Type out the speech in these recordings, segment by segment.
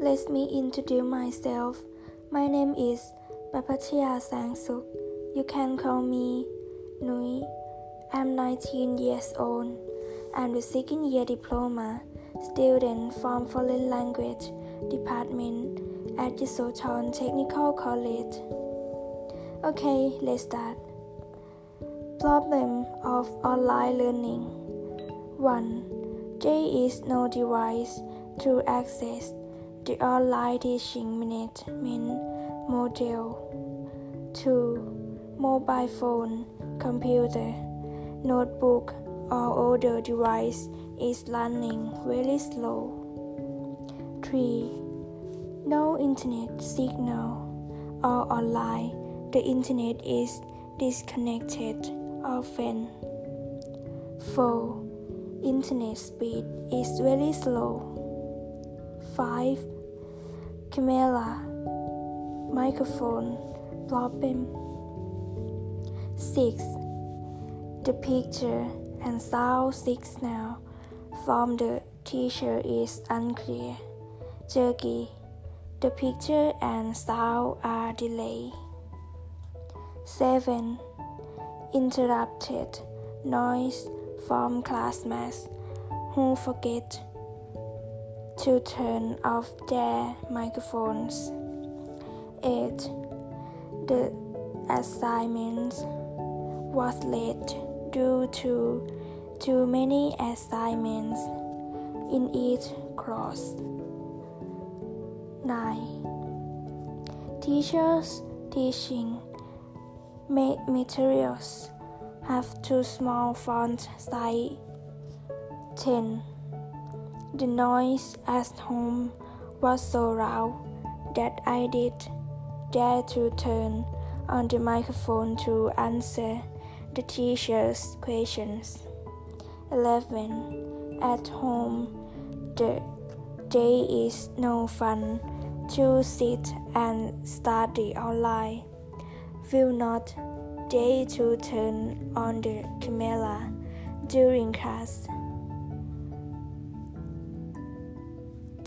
let me introduce myself. My name is Bapatia Sangsuk. You can call me Nui. I'm 19 years old. I'm the second year diploma student from Foreign Language Department at the Sochon Technical College. Okay, let's start. Problem of online learning 1. There is no device to access the online management module. 2. Mobile phone, computer, notebook, or other device is running very slow. 3. No internet signal or online. The internet is disconnected often. 4. Internet speed is very slow. 5. Camera microphone problem. 6. The picture and sound signal from the teacher is unclear. Jerky. The picture and sound are delayed. 7. Interrupted noise from classmates who forget to turn off their microphones. 8. The assignment was late due to too many assignments in each class. 9. Teachers teaching materials have too small font size. 10. The noise at home was so loud that I did dare to turn on the microphone to answer the teacher's questions. 11. At home, the day is no fun to sit and study online. Will not dare to turn on the camera during class.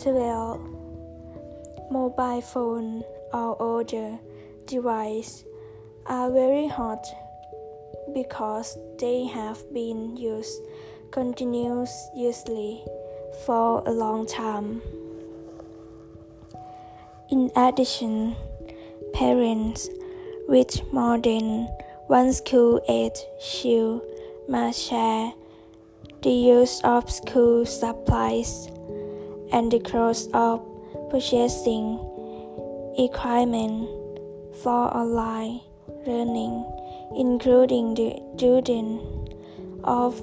12. Mobile phone or other device are very hot because they have been used continuously for a long time. In addition, parents with more than one school age child must share the use of school supplies and the cost of purchasing equipment for online learning, including the burden of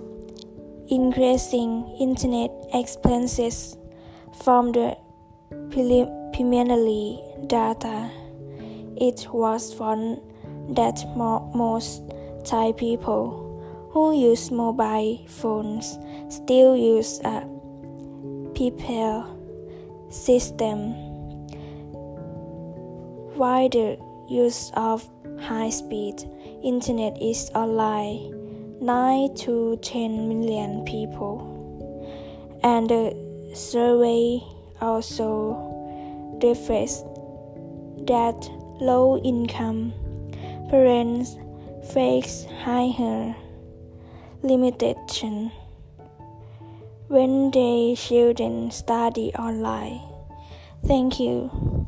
increasing internet expenses from the preliminary data. It was found that most Thai people who use mobile phones still use a PayPal system, while the use of high-speed internet is online 9 to 10 million people. And the survey also reflects that low income parents face higher limitation when their children study online. Thank you.